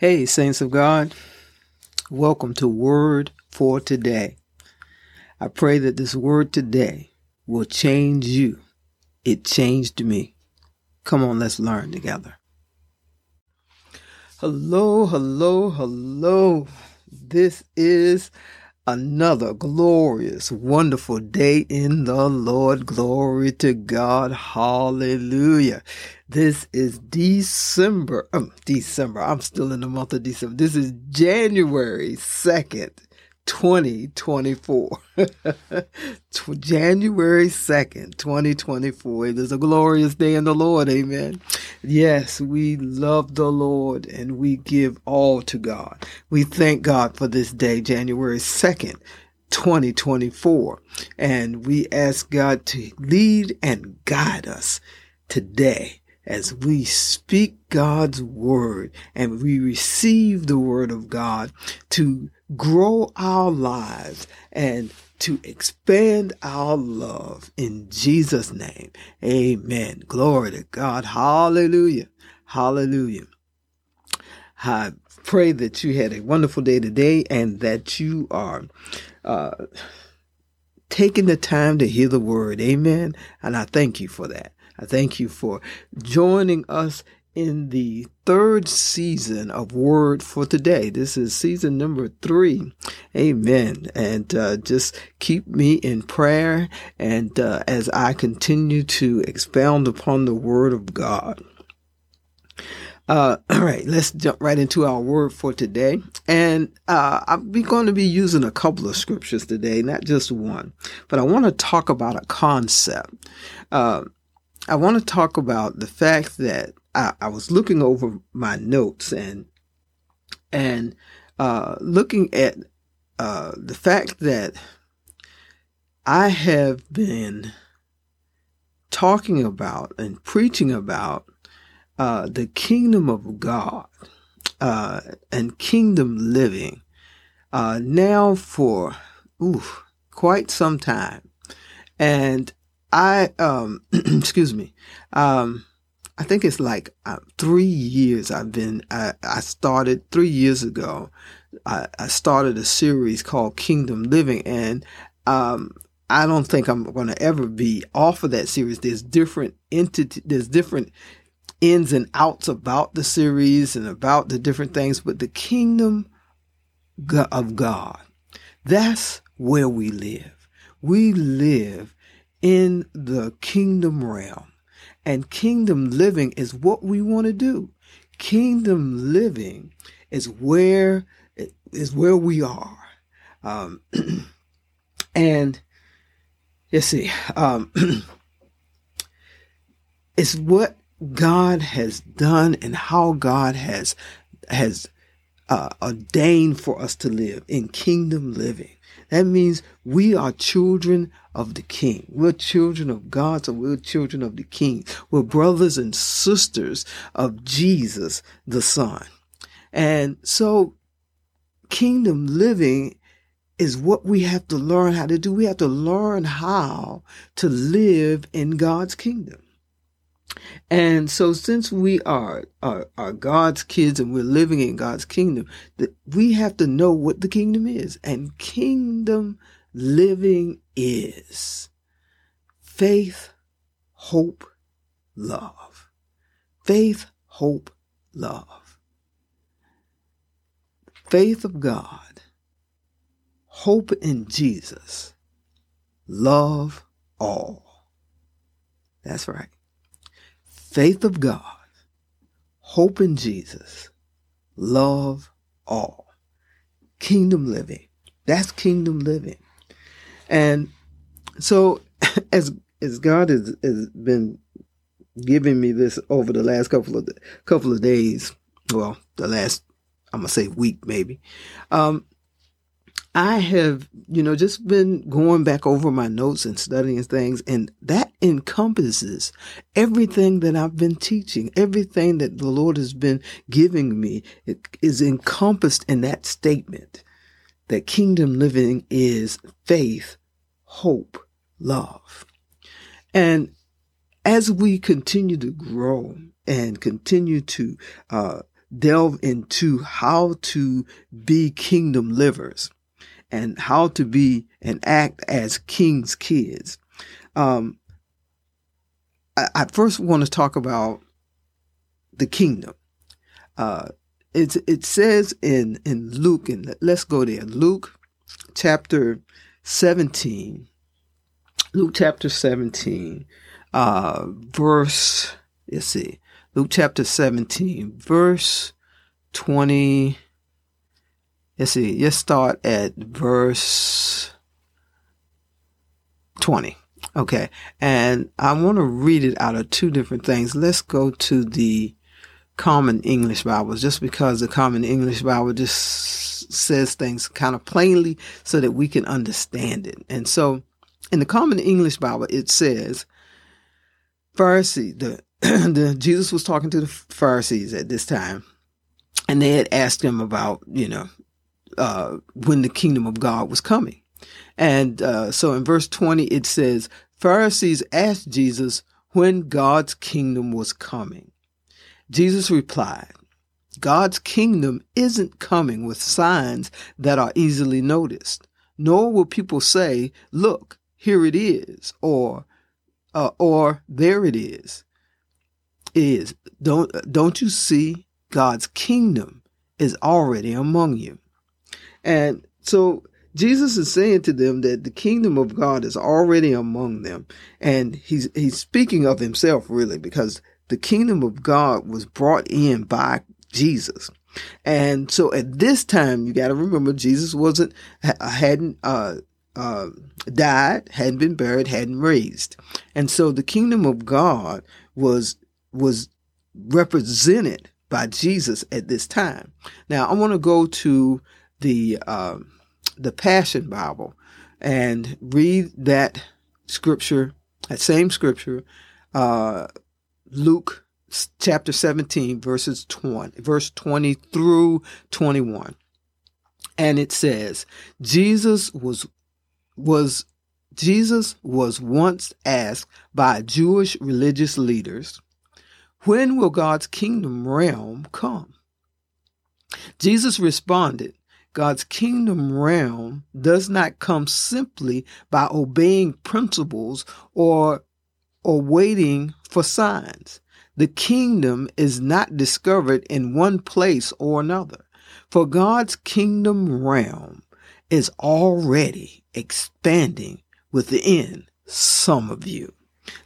Hey, saints of God, welcome to Word for Today. I pray that this word today will change you. It changed me. Come on, let's learn together. Hello, hello, hello. This is another glorious, wonderful day in the Lord. Glory to God. Hallelujah. This is December. Um, December. I'm still in the month of December. This is January 2nd, 2024. January 2nd, 2024. It is a glorious day in the Lord. Amen. Yes, we love the Lord and we give all to God. We thank God for this day, January 2nd. 2024 and we ask God to lead and guide us today as we speak God's word and we receive the word of God to grow our lives and to expand our love in Jesus' name. Amen. Glory to God. Hallelujah. Hallelujah. I pray that you had a wonderful day today and that you are uh, taking the time to hear the word. Amen. And I thank you for that. I thank you for joining us in the third season of Word for Today. This is season number three. Amen. And uh, just keep me in prayer and uh, as I continue to expound upon the Word of God. Uh, all right, let's jump right into our word for today. And uh, I'm going to be using a couple of scriptures today, not just one, but I want to talk about a concept. Uh, I want to talk about the fact that I, I was looking over my notes and and uh, looking at uh, the fact that I have been talking about and preaching about uh, the kingdom of God uh, and kingdom living uh, now for ooh, quite some time. And I, um, excuse me, um, I think it's like uh, three years I've been, I, I started three years ago. I, I, started a series called Kingdom Living and, um, I don't think I'm going to ever be off of that series. There's different entity, there's different ins and outs about the series and about the different things, but the kingdom of God, that's where we live. We live in the kingdom realm. And kingdom living is what we want to do. Kingdom living is where is where we are. Um, and you see, um, it's what God has done and how God has has uh, ordained for us to live in kingdom living. That means we are children of the King. We're children of God, so we're children of the King. We're brothers and sisters of Jesus, the Son. And so kingdom living is what we have to learn how to do. We have to learn how to live in God's kingdom. And so, since we are, are, are God's kids and we're living in God's kingdom, that we have to know what the kingdom is. And kingdom living is faith, hope, love. Faith, hope, love. Faith of God, hope in Jesus, love all. That's right faith of God, hope in Jesus, love all. Kingdom living. That's kingdom living. And so as as God has, has been giving me this over the last couple of couple of days, well, the last I'm gonna say week maybe. Um, I have, you know, just been going back over my notes and studying things, and that encompasses everything that I've been teaching, everything that the Lord has been giving me it is encompassed in that statement that kingdom living is faith, hope, love. And as we continue to grow and continue to uh, delve into how to be kingdom livers and how to be and act as king's kids. Um, I, I first want to talk about the kingdom. Uh, it, it says in, in Luke, and let's go there. Luke chapter 17. Luke chapter 17, uh, verse, let's see, Luke chapter 17, verse 20. Let's see, let's start at verse 20. Okay. And I want to read it out of two different things. Let's go to the Common English Bible just because the Common English Bible just says things kind of plainly so that we can understand it. And so in the Common English Bible, it says, Pharisee, the, the Jesus was talking to the Pharisees at this time, and they had asked him about, you know, uh, when the kingdom of God was coming. And uh, so in verse 20, it says, Pharisees asked Jesus when God's kingdom was coming. Jesus replied, God's kingdom isn't coming with signs that are easily noticed, nor will people say, look, here it is, or, uh, or there it is. It is. Don't, don't you see God's kingdom is already among you? And so Jesus is saying to them that the kingdom of God is already among them. And he's, he's speaking of himself really because the kingdom of God was brought in by Jesus. And so at this time, you got to remember Jesus wasn't, hadn't, uh, uh, died, hadn't been buried, hadn't raised. And so the kingdom of God was, was represented by Jesus at this time. Now I want to go to the, uh, the Passion Bible and read that scripture, that same scripture, uh, Luke chapter 17, verses 20, verse 20 through 21. And it says, Jesus was, was, Jesus was once asked by Jewish religious leaders, when will God's kingdom realm come? Jesus responded, God's kingdom realm does not come simply by obeying principles or or waiting for signs. The kingdom is not discovered in one place or another. For God's kingdom realm is already expanding within some of you.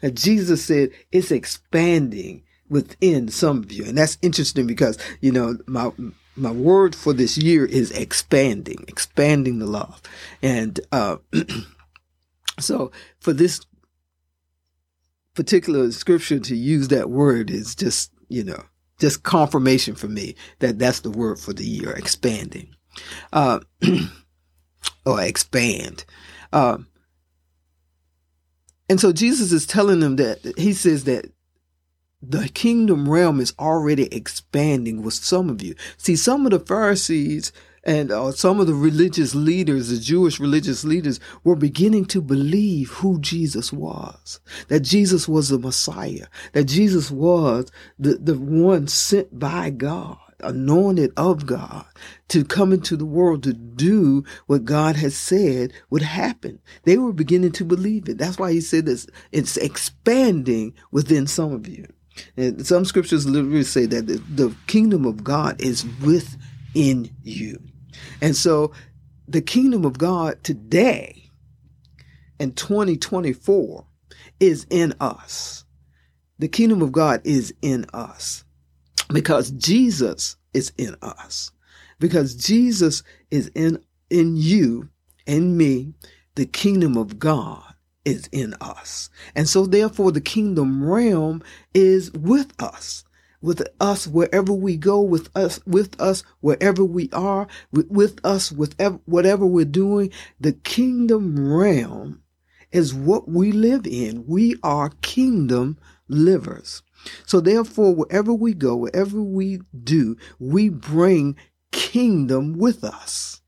Now, Jesus said it's expanding within some of you. And that's interesting because, you know, my, my word for this year is expanding, expanding the love. And, uh, so for this particular scripture to use that word is just, you know, just confirmation for me that that's the word for the year, expanding, uh, or expand. Uh, and so Jesus is telling them that he says that the kingdom realm is already expanding with some of you. See, some of the Pharisees and uh, some of the religious leaders, the Jewish religious leaders, were beginning to believe who Jesus was. That Jesus was the Messiah. That Jesus was the, the one sent by God, anointed of God, to come into the world to do what God has said would happen. They were beginning to believe it. That's why he said this. It's expanding within some of you. And some scriptures literally say that the, the kingdom of God is within you. And so the kingdom of God today in 2024 is in us. The kingdom of God is in us because Jesus is in us. Because Jesus is in, in you and me, the kingdom of God is in us. And so therefore the kingdom realm is with us with us wherever we go, with us, with us wherever we are, with, with us with whatever we're doing. The kingdom realm is what we live in. We are kingdom livers. So therefore, wherever we go, wherever we do, we bring kingdom with us.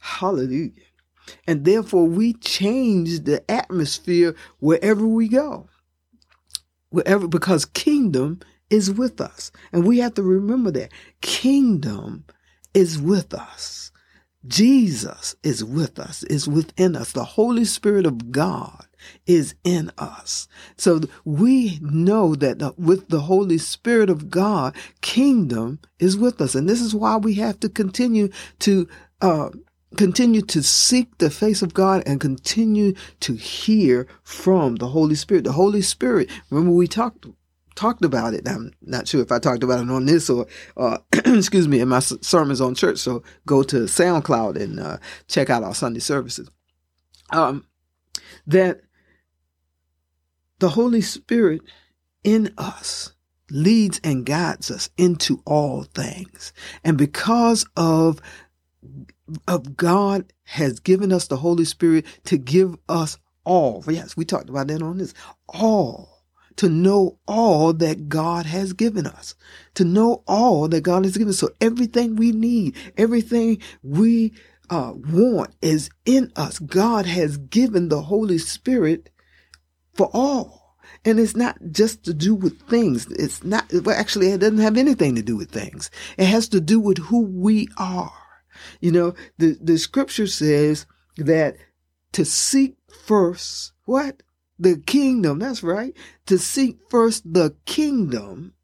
Hallelujah. And therefore, we change the atmosphere wherever we go. Wherever, because kingdom is with us. And we have to remember that kingdom is with us. Jesus is with us, is within us. The Holy Spirit of God is in us. So we know that with the Holy Spirit of God, kingdom is with us. And this is why we have to continue to, uh, continue to seek the face of God and continue to hear from the Holy Spirit. The Holy Spirit, remember we talked talked about it. I'm not sure if I talked about it on this or, uh, excuse me, in my sermons on church. So go to SoundCloud and uh, check out our Sunday services. Um, that the Holy Spirit in us leads and guides us into all things. And because of of God has given us the Holy Spirit to give us all. Yes, we talked about that on this. All. To know all that God has given us. To know all that God has given us. So everything we need, everything we uh, want is in us. God has given the Holy Spirit for all. And it's not just to do with things. It's not, well, actually, it doesn't have anything to do with things. It has to do with who we are. You know, the, the scripture says that to seek first, what? The kingdom. That's right. To seek first the kingdom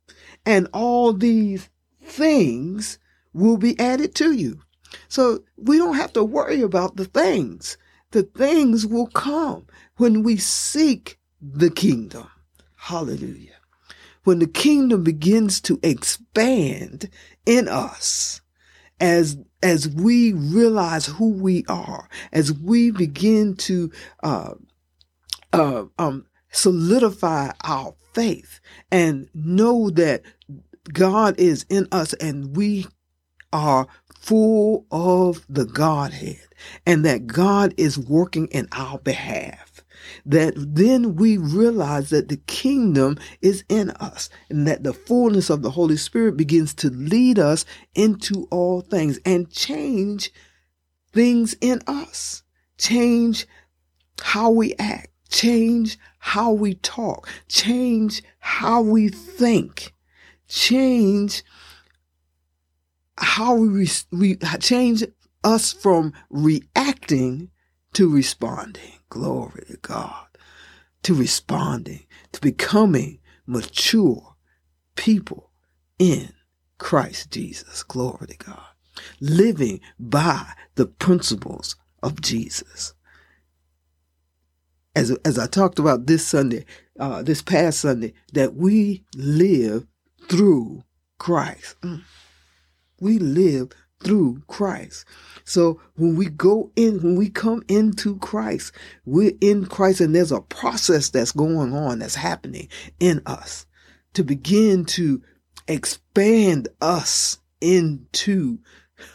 and all these things will be added to you. So we don't have to worry about the things. The things will come when we seek the kingdom. Hallelujah. When the kingdom begins to expand in us as as we realize who we are, as we begin to uh, uh, um, solidify our faith and know that God is in us and we are full of the Godhead and that God is working in our behalf that then we realize that the kingdom is in us and that the fullness of the Holy Spirit begins to lead us into all things and change things in us, change how we act, change how we talk, change how we think, change how we, we change us from reacting to responding. Glory to God. To responding, to becoming mature people in Christ Jesus. Glory to God. Living by the principles of Jesus. As, as I talked about this Sunday, uh, this past Sunday, that we live through Christ. Mm. We live through Christ. So when we go in, when we come into Christ, we're in Christ and there's a process that's going on, that's happening in us to begin to expand us into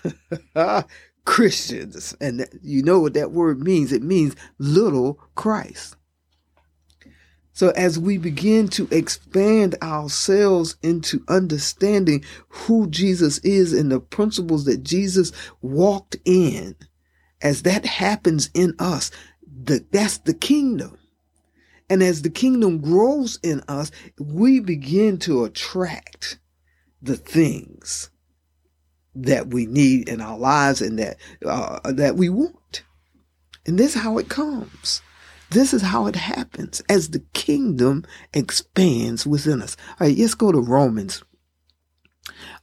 Christians. And you know what that word means? It means little Christ. So as we begin to expand ourselves into understanding who Jesus is and the principles that Jesus walked in, as that happens in us, the, that's the kingdom. And as the kingdom grows in us, we begin to attract the things that we need in our lives and that uh, that we want. And this is how it comes. This is how it happens as the kingdom expands within us. All right, let's go to Romans.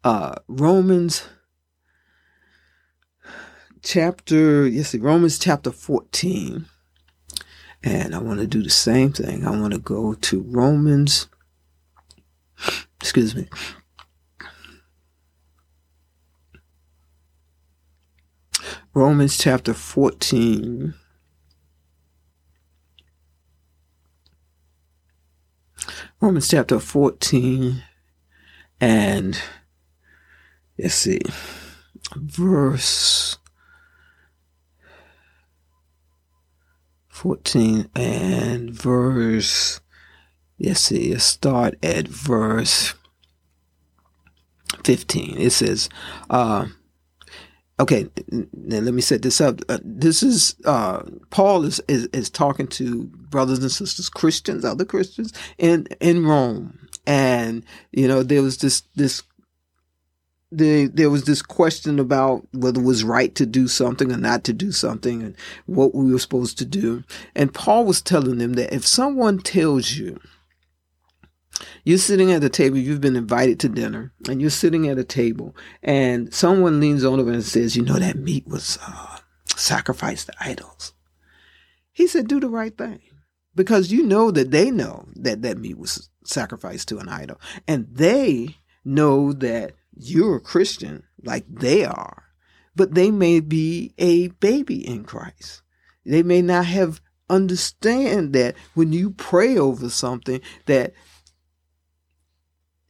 Uh, Romans chapter, yes, Romans chapter 14. And I want to do the same thing. I want to go to Romans, excuse me, Romans chapter 14. Romans chapter 14 and let's see, verse 14 and verse, let's see, let's start at verse 15. It says, uh, okay, now let me set this up. Uh, this is uh, Paul is, is is talking to brothers and sisters, Christians, other Christians in in Rome, and you know there was this this the, there was this question about whether it was right to do something or not to do something and what we were supposed to do. And Paul was telling them that if someone tells you, you're sitting at the table, you've been invited to dinner, and you're sitting at a table, and someone leans over and says, You know, that meat was uh, sacrificed to idols. He said, Do the right thing. Because you know that they know that that meat was sacrificed to an idol. And they know that you're a Christian like they are, but they may be a baby in Christ. They may not have understand that when you pray over something that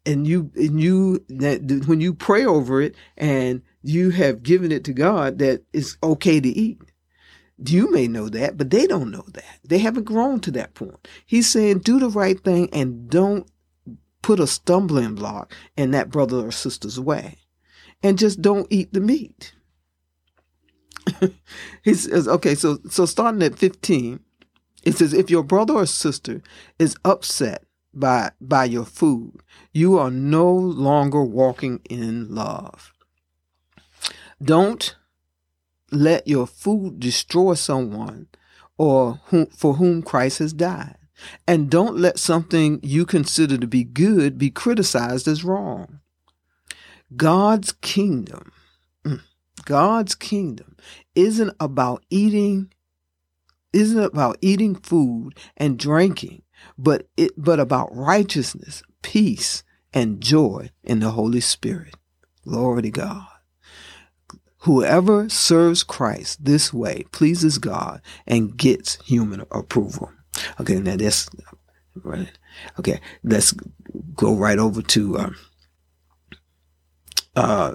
and you and you that when you pray over it and you have given it to God that it's okay to eat. You may know that, but they don't know that. They haven't grown to that point. He's saying do the right thing and don't put a stumbling block in that brother or sister's way. And just don't eat the meat. he says, okay, so so starting at 15, it says if your brother or sister is upset by by your food, you are no longer walking in love. Don't let your food destroy someone or for whom Christ has died. And don't let something you consider to be good be criticized as wrong. God's kingdom, mm, God's kingdom isn't about eating, isn't about eating food and drinking, but it, but about righteousness, peace, and joy in the Holy Spirit. Glory to God. Whoever serves Christ this way pleases God and gets human approval. Okay, now that's right. Okay, let's go right over to um, uh,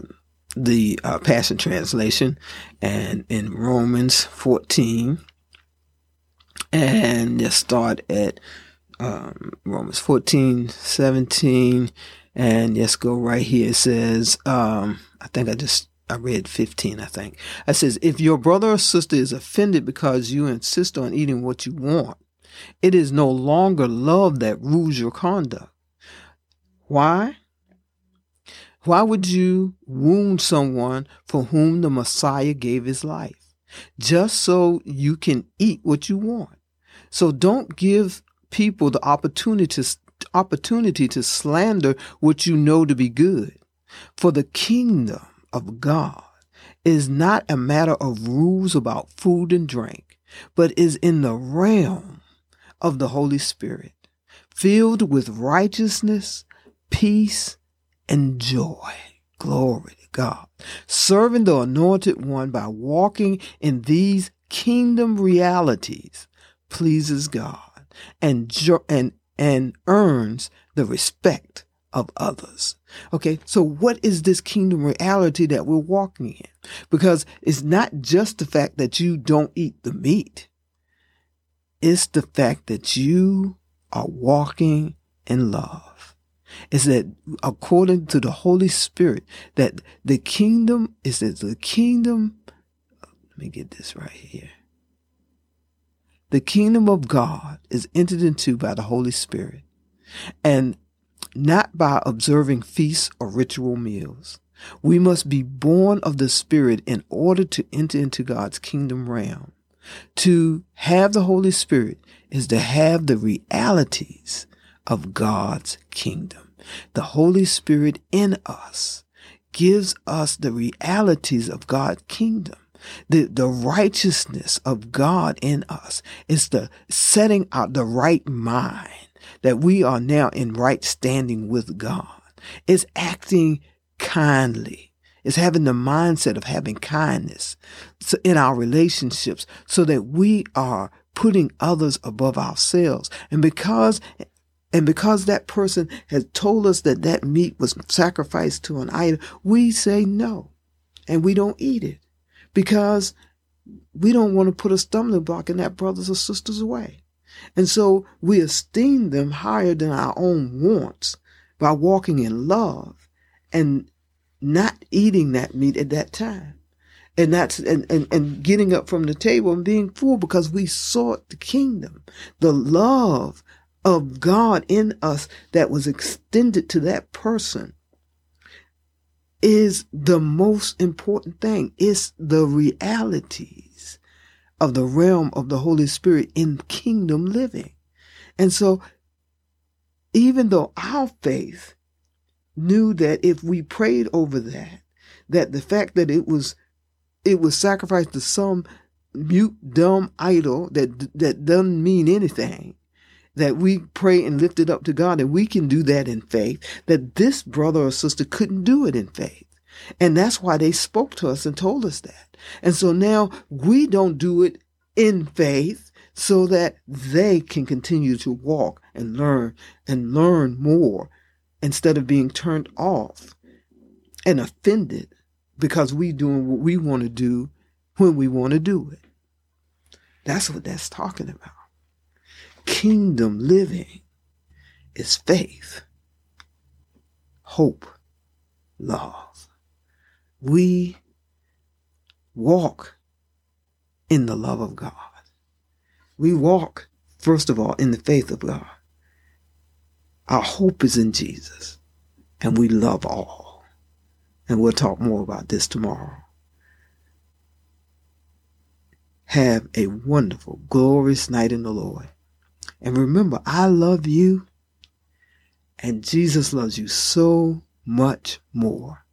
the uh, Passion Translation and in Romans 14. And let's start at um, Romans 14, 17. And let's go right here. It says, um, I think I just I read 15, I think. It says, if your brother or sister is offended because you insist on eating what you want, it is no longer love that rules your conduct. Why? Why would you wound someone for whom the Messiah gave his life? Just so you can eat what you want. So don't give people the opportunity to, opportunity to slander what you know to be good. For the kingdom of God is not a matter of rules about food and drink, but is in the realm of the Holy Spirit, filled with righteousness, peace, and joy. Glory to God. Serving the anointed one by walking in these kingdom realities pleases God and, and, and earns the respect of others. Okay, so what is this kingdom reality that we're walking in? Because it's not just the fact that you don't eat the meat. It's the fact that you are walking in love. Is that according to the Holy Spirit, that the kingdom is that the kingdom, let me get this right here. The kingdom of God is entered into by the Holy Spirit and not by observing feasts or ritual meals. We must be born of the Spirit in order to enter into God's kingdom realm. To have the Holy Spirit is to have the realities of God's kingdom. The Holy Spirit in us gives us the realities of God's kingdom. The, the righteousness of God in us is the setting out the right mind that we are now in right standing with God. It's acting kindly is having the mindset of having kindness in our relationships so that we are putting others above ourselves. And because and because that person has told us that that meat was sacrificed to an idol, we say no and we don't eat it because we don't want to put a stumbling block in that brother's or sister's way. And so we esteem them higher than our own wants by walking in love and not eating that meat at that time. And that's and, and, and getting up from the table and being full because we sought the kingdom, the love of God in us that was extended to that person is the most important thing. It's the realities of the realm of the Holy Spirit in kingdom living. And so, even though our faith knew that if we prayed over that, that the fact that it was it was sacrificed to some mute, dumb idol that that doesn't mean anything, that we pray and lift it up to God, and we can do that in faith, that this brother or sister couldn't do it in faith. And that's why they spoke to us and told us that. And so now we don't do it in faith so that they can continue to walk and learn and learn more instead of being turned off and offended because we doing what we want to do when we want to do it. That's what that's talking about. Kingdom living is faith, hope, love. We walk in the love of God. We walk, first of all, in the faith of God. Our hope is in Jesus, and we love all. And we'll talk more about this tomorrow. Have a wonderful, glorious night in the Lord. And remember, I love you, and Jesus loves you so much more.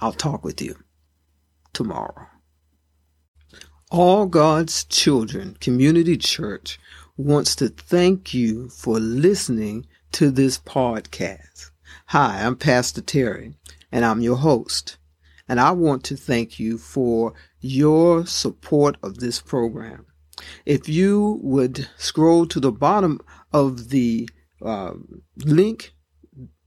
I'll talk with you tomorrow. All God's Children Community Church wants to thank you for listening to this podcast. Hi, I'm Pastor Terry, and I'm your host. And I want to thank you for your support of this program. If you would scroll to the bottom of the uh, link,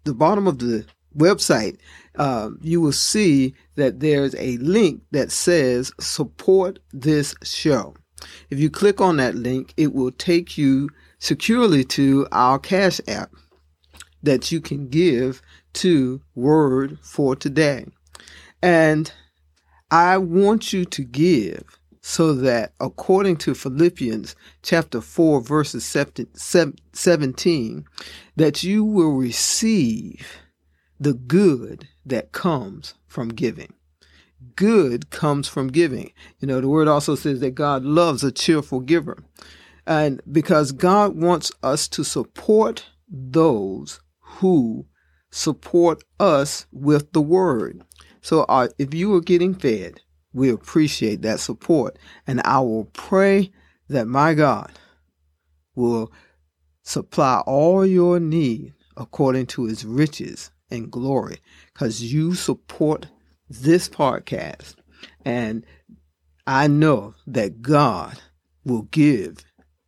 the bottom of the website, uh, you will see that there's a link that says support this show. If you click on that link, it will take you securely to our Cash App that you can give to Word for Today. And I want you to give so that according to Philippians chapter 4 verses 17 that you will receive the good that comes from giving. Good comes from giving. You know, the word also says that God loves a cheerful giver. And because God wants us to support those who support us with the word. So uh, if you are getting fed, we appreciate that support. And I will pray that my God will supply all your need according to his riches and glory because you support this podcast. And I know that God will give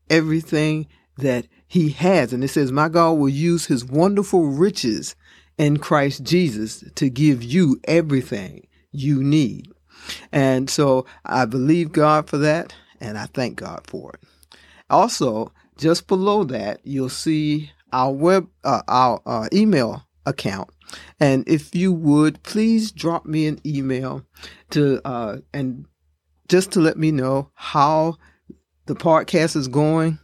everything that he has. And it says, My God will use his wonderful riches in Christ Jesus to give you everything you need. And so I believe God for that, and I thank God for it. Also, just below that, you'll see our web, uh, our uh, email account. And if you would, please drop me an email to uh, and just to let me know how the podcast is going,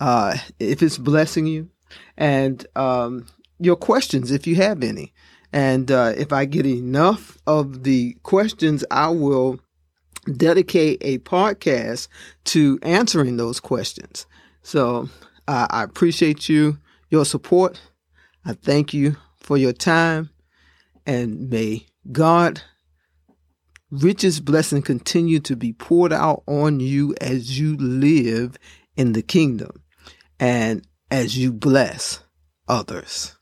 uh, if it's blessing you, and um, your questions if you have any. And uh, if I get enough of the questions, I will dedicate a podcast to answering those questions. So uh, I appreciate you, your support. I thank you for your time, and may God richest blessing continue to be poured out on you as you live in the kingdom and as you bless others.